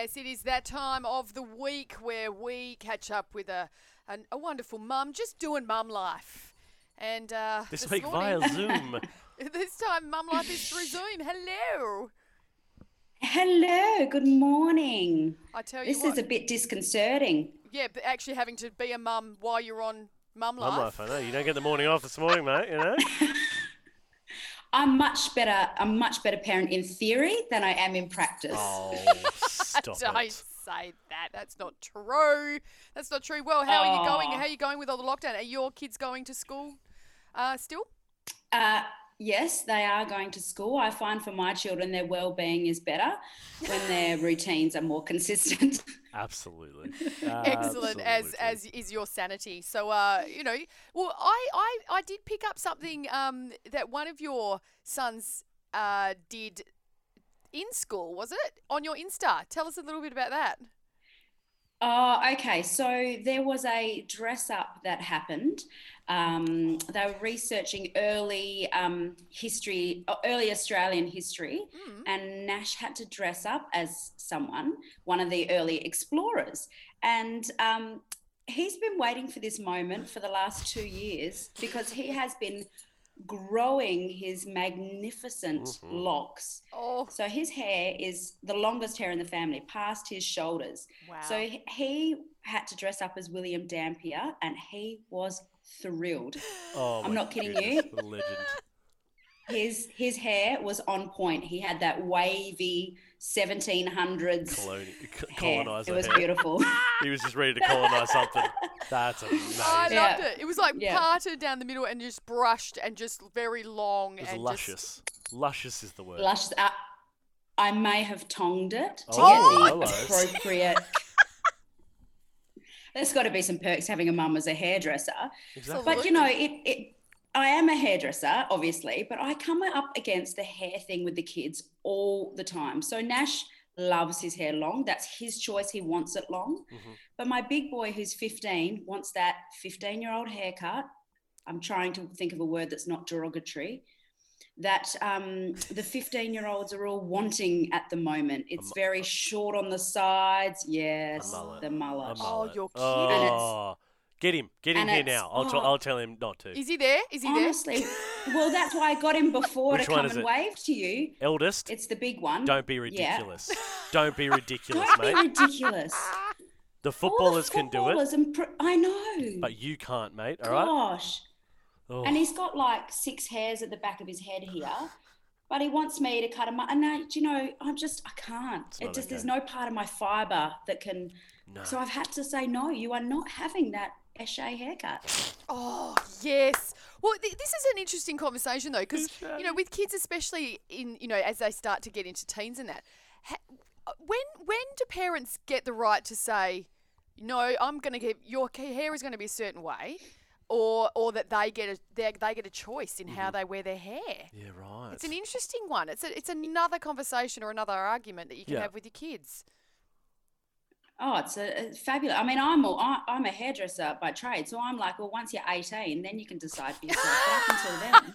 Yes, it is that time of the week where we catch up with a an, a wonderful mum just doing mum life. And uh, This, week morning- via Zoom. this time, mum life is through Zoom. Hello. Hello, good morning. I tell you This what, is a bit disconcerting. yeah, but actually having to be a mum while you're on mum life. Mum life, I know. You don't get the morning off this morning, mate, you know? I'm much better. I'm a much better parent in theory than I am in practice. Oh, stop Don't it. say that. That's not true. That's not true. Well, how are you going? How are you going with all the lockdown? Are your kids going to school uh, still? Uh, yes, they are going to school. I find for my children, their well-being is better when their routines are more consistent. Absolutely. Excellent, as as is your sanity. So, uh, you know, well, I I, I did pick up something um, that one of your sons uh, did in school. Was it on your Insta? Tell us a little bit about that. Oh, okay. So there was a dress up that happened. Um, they were researching early um, history, early Australian history, Mm. and Nash had to dress up as someone, one of the early explorers. And um, he's been waiting for this moment for the last two years because he has been growing his magnificent Mhm. locks. Oh, So his hair is the longest hair in the family, past his shoulders. wow. So he had to dress up as William Dampier, and he was thrilled. Oh, I'm not kidding goodness, you. Legend. His his hair was on point. He had that wavy 1700s Coloni- co- hair. colonizer It was hair. beautiful. He was just ready to colonize something. That's amazing. I Yeah. loved it. It was like Yeah. parted down the middle and just brushed and just very long It was and luscious. Luscious is the word. Lush. Uh, I may have tongued it to Oh, get the hello. appropriate. There's got to be some perks having a mum as a hairdresser. Exactly. But you know, it, it I am a hairdresser, obviously, but I come up against the hair thing with the kids all the time. So Nash loves his hair long. That's his choice. He wants it long. Mhm. But my big boy, who's 15, wants that 15 year old haircut. I'm trying to think of a word that's not derogatory. That um, the 15 year olds are all wanting at the moment. It's mu- very short on the sides. Yes, mullet. the mullet. A Oh, mullet. you're kidding. And it's- Oh, get him. Get him and here now. I'll, oh. I'll tell him not to. Is he there? Is he there? Honestly, well, that's why I got him before Which to come and it? wave to you. Eldest, It's the big one. don't be Yeah. ridiculous. Don't be ridiculous, Don't be mate. ridiculous. The All the footballers can do it, and pr- I know. but you can't, mate. All right? Gosh. Oh, And he's got like six hairs at the back of his head here. But he wants me to cut him up. And I, do you know, I'm just, I can't. It's It not just, there's no part of my fiber that can. no. So I've had to say, no, you are not having that Eshe haircut. Oh yes. Well, th- this is an interesting conversation though, because you know, with kids, especially in you know, as they start to get into teens and that, ha- uh, when when do parents get the right to say, no, I'm going to get your hair is going to be a certain way, or or that they get a they, they get a choice in how mm-hmm. they wear their hair. yeah, right. It's an interesting one. It's a, it's another conversation or another argument that you can Yeah. have with your kids. Oh, it's a, a fabulous. I mean, I'm a, I- I'm a hairdresser by trade, so I'm like, well, once you're 18, then you can decide for yourself. but up until then,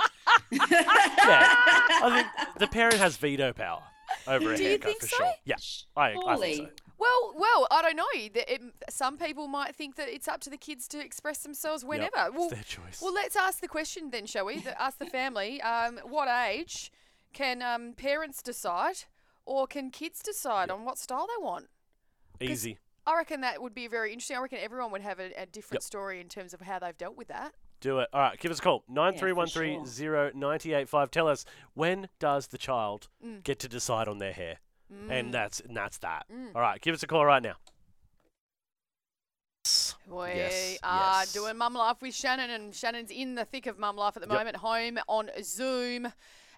yeah. I think the parent has veto power over a Do you haircut think for so? sure. Yeah, I, I think so. Surely. Well, well, I don't know. The- it- some people might think that it's up to the kids to express themselves Yep, whenever. it's well, their choice. well, let's ask the question then, shall we? The- ask the family. Um, what age can um, parents decide, or can kids decide on what style they want? Easy. I reckon that would be very interesting. I reckon everyone would have a, a different story in terms of how they've dealt with that. Do it. All right, give us a call. for 93130985. Tell us when does the child Mm. get to decide on their hair? Mm. And that's and that's that. Mm. All right, give us a call right now. We Yes, are yes. doing Mum Life with Shannon, and Shannon's in the thick of Mum Life at the Yep. moment, home on Zoom,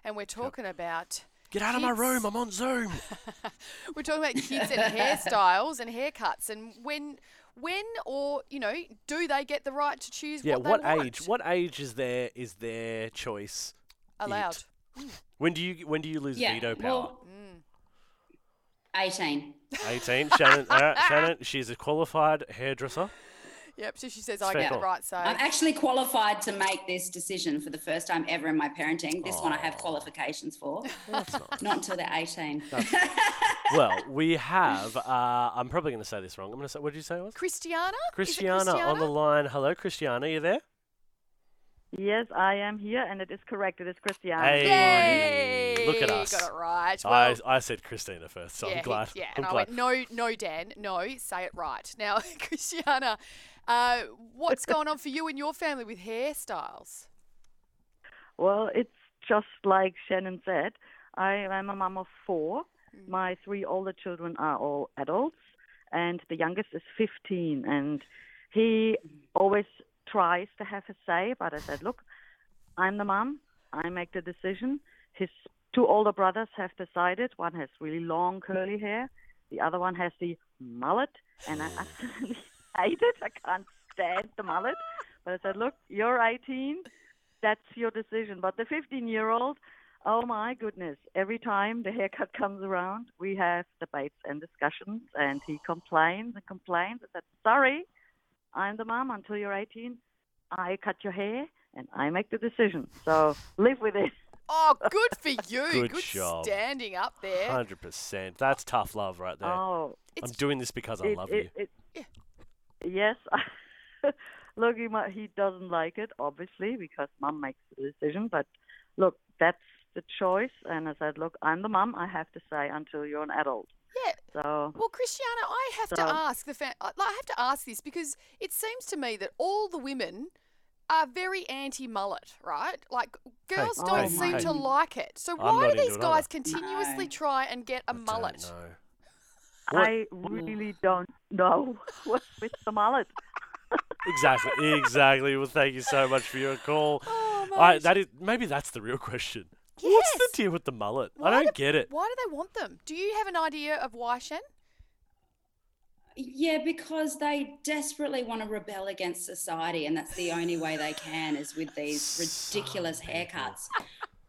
and we're talking about Get out of my room. I'm on Zoom. we're talking about kids and hairstyles and haircuts, and when when or you know do they get the right to choose yeah, what, what want? age? What age is their is their choice? allowed? When do you when do you lose yeah, veto power? well. 18. 18. Shannon, all right, Shannon, she's a qualified hairdresser. Yep. So she says I fair get the call. right say. I'm actually qualified to make this decision for the first time ever in my parenting. This one I have qualifications for. That's nice. Not until they're 18. well, we have. Uh, I'm probably going to say this wrong. I'm going to say. What did you say it was? Christiana. Is it Christiana, on the line. Hello, Christiana. are You there? Yes, I am here, and it is correct. It is Christiana. Hey. Yay! Look at us. Got it right. Well, I, I said Christina first, so yeah, I'm he- glad. yeah, I'm and I went, no, no, Dan, no, say it right. Now, Christiana, uh, what's going on for you and your family with hairstyles? Well, it's just like Shannon said. I am a mom of four. My three older children are all adults, and the youngest is 15. And he always tries to have a say, but I said, look, I'm the mom. I make the decision. His two older brothers have decided. One has really long curly hair. The other one has the mullet, and I absolutely hate it. I can't stand the mullet. But I said, look, you're 18 that's your decision. But the 15 year old, oh my goodness, every time the haircut comes around, we have debates and discussions, and he complains and complains. I said, sorry, I'm the mom until you're 18. I cut your hair and I make the decision. So live with it. Oh, good for you. Good job. standing up there. Hundred percent. That's tough love right there. Oh, I'm doing this because I it, love it, you. it, Yes. look, he, might, he doesn't like it, obviously, because mom makes the decision. But look, that's the choice. And I said, look, I'm the mom. I have to say until you're an adult. yeah. So Well, Christiana, I have to ask the fa- I I have to ask this because it seems to me that all the women are very anti-mullet, right? Like girls Oh don't my seem to like it. So I'm why do these guys continuously No. try and get a I mullet? I really don't know what's with the mullet. Exactly. exactly. Well, thank you so much for your call. Oh, I, that is maybe that's the real question. What's the deal with the mullet? Why I don't do- get it. Why do they want them? Do you have an idea of why, Shen? Yeah, because they desperately want to rebel against society, and that's the only way they can is with these ridiculous people. haircuts.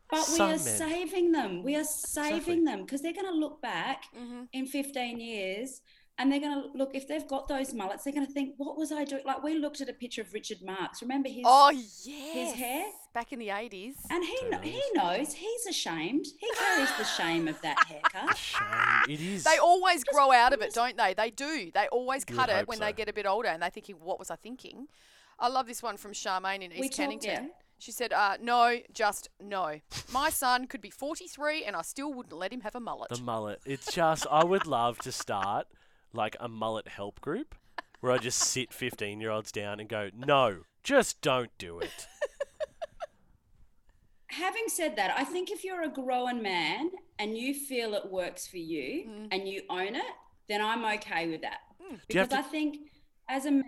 But we Some are men. saving them. We are saving them because they're going to look back Mm-hmm. in 15 years and they're going to look, if they've got those mullets, they're going to think, what was I doing? Like, we looked at a picture of Richard Marx. Remember his. Oh yes. hair? back in the eighties. and he, kn- he knows he's ashamed. He carries the shame of that haircut. Shame. It is. They always grow out of it, don't they? They do. They always You cut it when so. they get a bit older and they're thinking, what was I thinking? I love this one from Charmaine in East We talked- Cannington. yeah. She said, uh, no, just no. My son could be 43 and I still wouldn't let him have a mullet. The mullet. It's just, I would love to start like a mullet help group where I just sit 15 year olds down and go, no, just don't do it. Having said that, I think if you're a grown man and you feel it works for you Mm. and you own it, then I'm okay with that. Do you Because have I think as a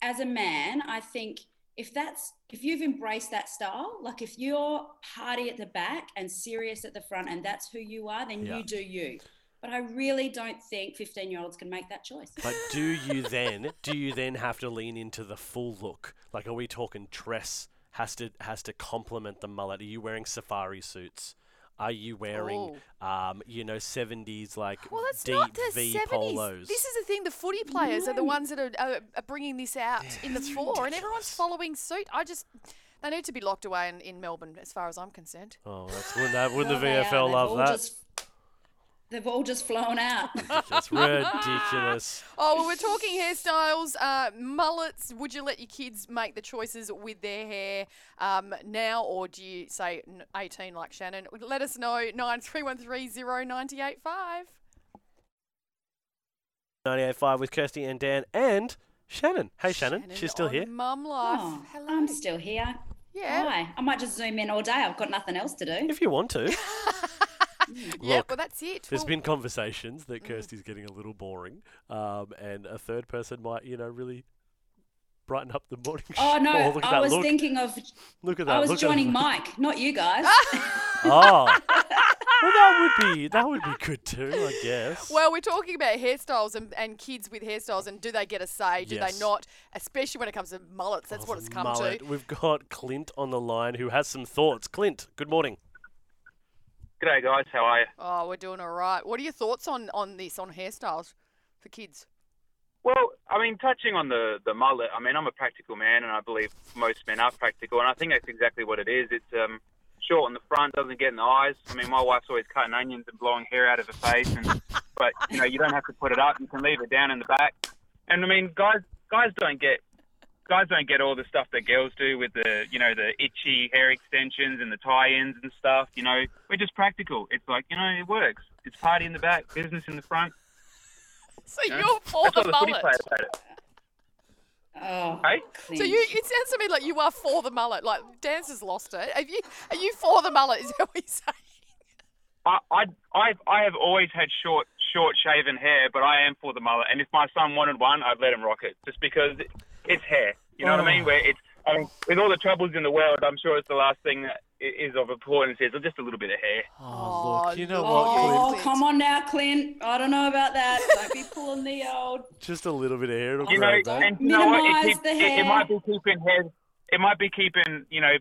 as a man, I think if that's if you've embraced that style, like if you're party at the back and serious at the front, and that's who you are, then Yeah. you do you. But I really don't think 15 year olds can make that choice. But do you then, do you then have to lean into the full look? Like, are we talking dress has to has to complement the mullet? Are you wearing safari suits? Are you wearing, um, you know, 70s like well, that's deep not the V 70s. polos? This is the thing. The footy players are the ones that are, are, are bringing this out in the fore, and everyone's following suit. I just, they need to be locked away in, in Melbourne, as far as I'm concerned. oh, that's wouldn't, that, wouldn't Well, the they are. VFL They've love all that? Just, they've all just flown out. That's ridiculous. Oh, well, we're talking hairstyles, uh, mullets. Would you let your kids make the choices with their hair um, now, or do you say 18 like Shannon? Let us know, 9313 98.5 with Kirste and Dan and Shannon. Hey, Shannon. She's still here. Mum Life. Oh, Hello. I'm still here. yeah. Hi. I might just zoom in all day. I've got nothing else to do. If you want to. Yeah, Look, well, that's it. There's Well, been conversations that Kirste's getting a little boring, um, and a third person might, you know, really brighten up the morning. Oh no, show. look I that was look. thinking of look at that. I was look joining at. Mike, not you guys. Oh, well, that would be that would be good too, I guess. well, we're talking about hairstyles and, and kids with hairstyles, and do they get a say? Do Yes. they not? Especially when it comes to mullets. That's Oh, what it's come mullet. to. We've got Clint on the line who has some thoughts. Clint, good morning. G'day, guys. How are you? Oh, we're doing all right. What are your thoughts on, on this, on hairstyles for kids? Well, I mean, touching on the the mullet. I mean, I'm a practical man, and I believe most men are practical, and I think that's exactly what it is. It's um, short on the front, doesn't get in the eyes. I mean, my wife's always cutting onions and blowing hair out of her face, and but you know, you don't have to put it up. You can leave it down in the back. And I mean, guys, guys don't get guys don't get all the stuff that girls do with the you know the itchy hair extensions and the tie-ins and stuff. You know, we're just practical. It's like you know, it works. It's party in the back, business in the front. So You know? you're for That's the what the footy mullet. it. Oh, Hey? So you, it sounds to me like you are for the mullet. Like Dance has lost it. Are you, are you for the mullet? Is that what you're saying? I, I, I, I have always had short, short shaven hair, but I am for the mullet. And if my son wanted one, I'd let him rock it, just because it, it's hair. You know what I mean? Where it's, I mean, with all the troubles in the world, I'm sure it's the last thing that is of importance is just a little bit of hair. Oh, look, you know look. what, Oh, come on now, Clint. I don't know about that. Don't be pulling the old. Just a little bit of hair. It'll You know, back. and you know what? Minimise It, keeps, the it, it might be keeping hair. It might be keeping, you know,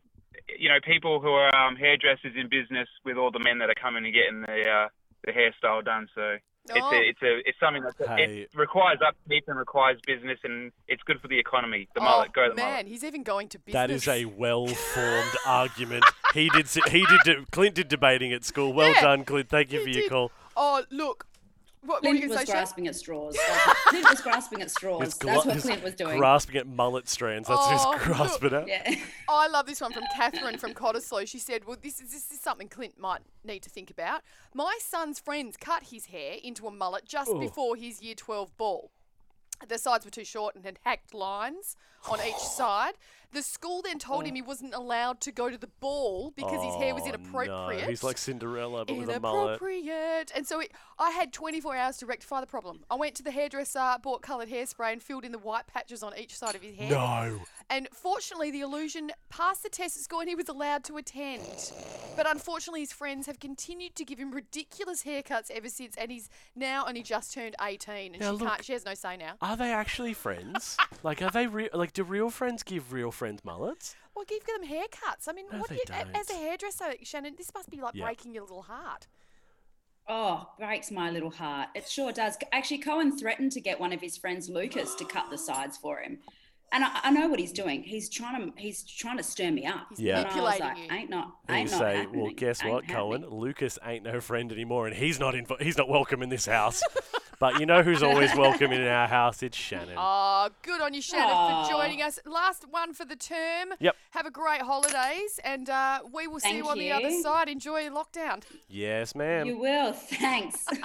you know, people who are um, hairdressers in business with all the men that are coming and getting the uh, the hairstyle done. So it's Oh. a, it's a, it's something that Hey. it requires upkeep and requires business, and it's good for the economy. The oh, mullet, go the Oh, man, mullet. he's even going to business. That is a well-formed argument. He did. He did. Clint did debating at school. Well Yeah, done, Clint. Thank you he for your call. Oh, look. What, what were you Clint was to say, Shan? grasping at straws. That's- Clint was grasping at straws. He's That's gla- what Clint was doing. Grasping at mullet strands. That's Oh, what he's grasping at. yeah. I love this one from Catherine from Cottesloe. She said, "Well, this is this is something Clint might need to think about. My son's friends cut his hair into a mullet just Oh. before his year 12 ball. The sides were too short and had hacked lines on each oh. side. The school then told him oh. he wasn't allowed to go to the ball because his hair was Oh, inappropriate. No. He's like Cinderella, but with a mullet. Inappropriate. And so it, I had 24 hours to rectify the problem. I went to the hairdresser, bought coloured hairspray, and filled in the white patches on each side of his hair. No. And fortunately, the illusion passed the test at school and he was allowed to attend. But unfortunately, his friends have continued to give him ridiculous haircuts ever since, and he's now only just turned 18, and Now she look- can't. She has no say now. Are they actually friends? like, are they real? Like, do real friends give real friends mullets? Well, give them haircuts. I mean, No, what do they you, a- as a don't. hairdresser, Shannon, this must be like Yeah. breaking your little heart. Oh, breaks my little heart. It sure does. Actually, Cohen threatened to get one of his friends, Lucas, to cut the sides for him. And I, I know what he's doing. He's trying to he's trying to stir me up. He's Yeah. And I was manipulating like, you. ain't not, And ain't you not say, happening. well, guess Ain't what, Cohen? Lucas ain't no friend anymore, and he's not inv- he's not welcome in this house. but you know who's always welcome in our house? It's Shannon. Oh, good on you, Shannon, Aw. for joining us. Last one for the term. Yep. Have a great holidays, and uh, we will see Thank you on the other side. Enjoy your lockdown. Yes, ma'am. You will. Thanks.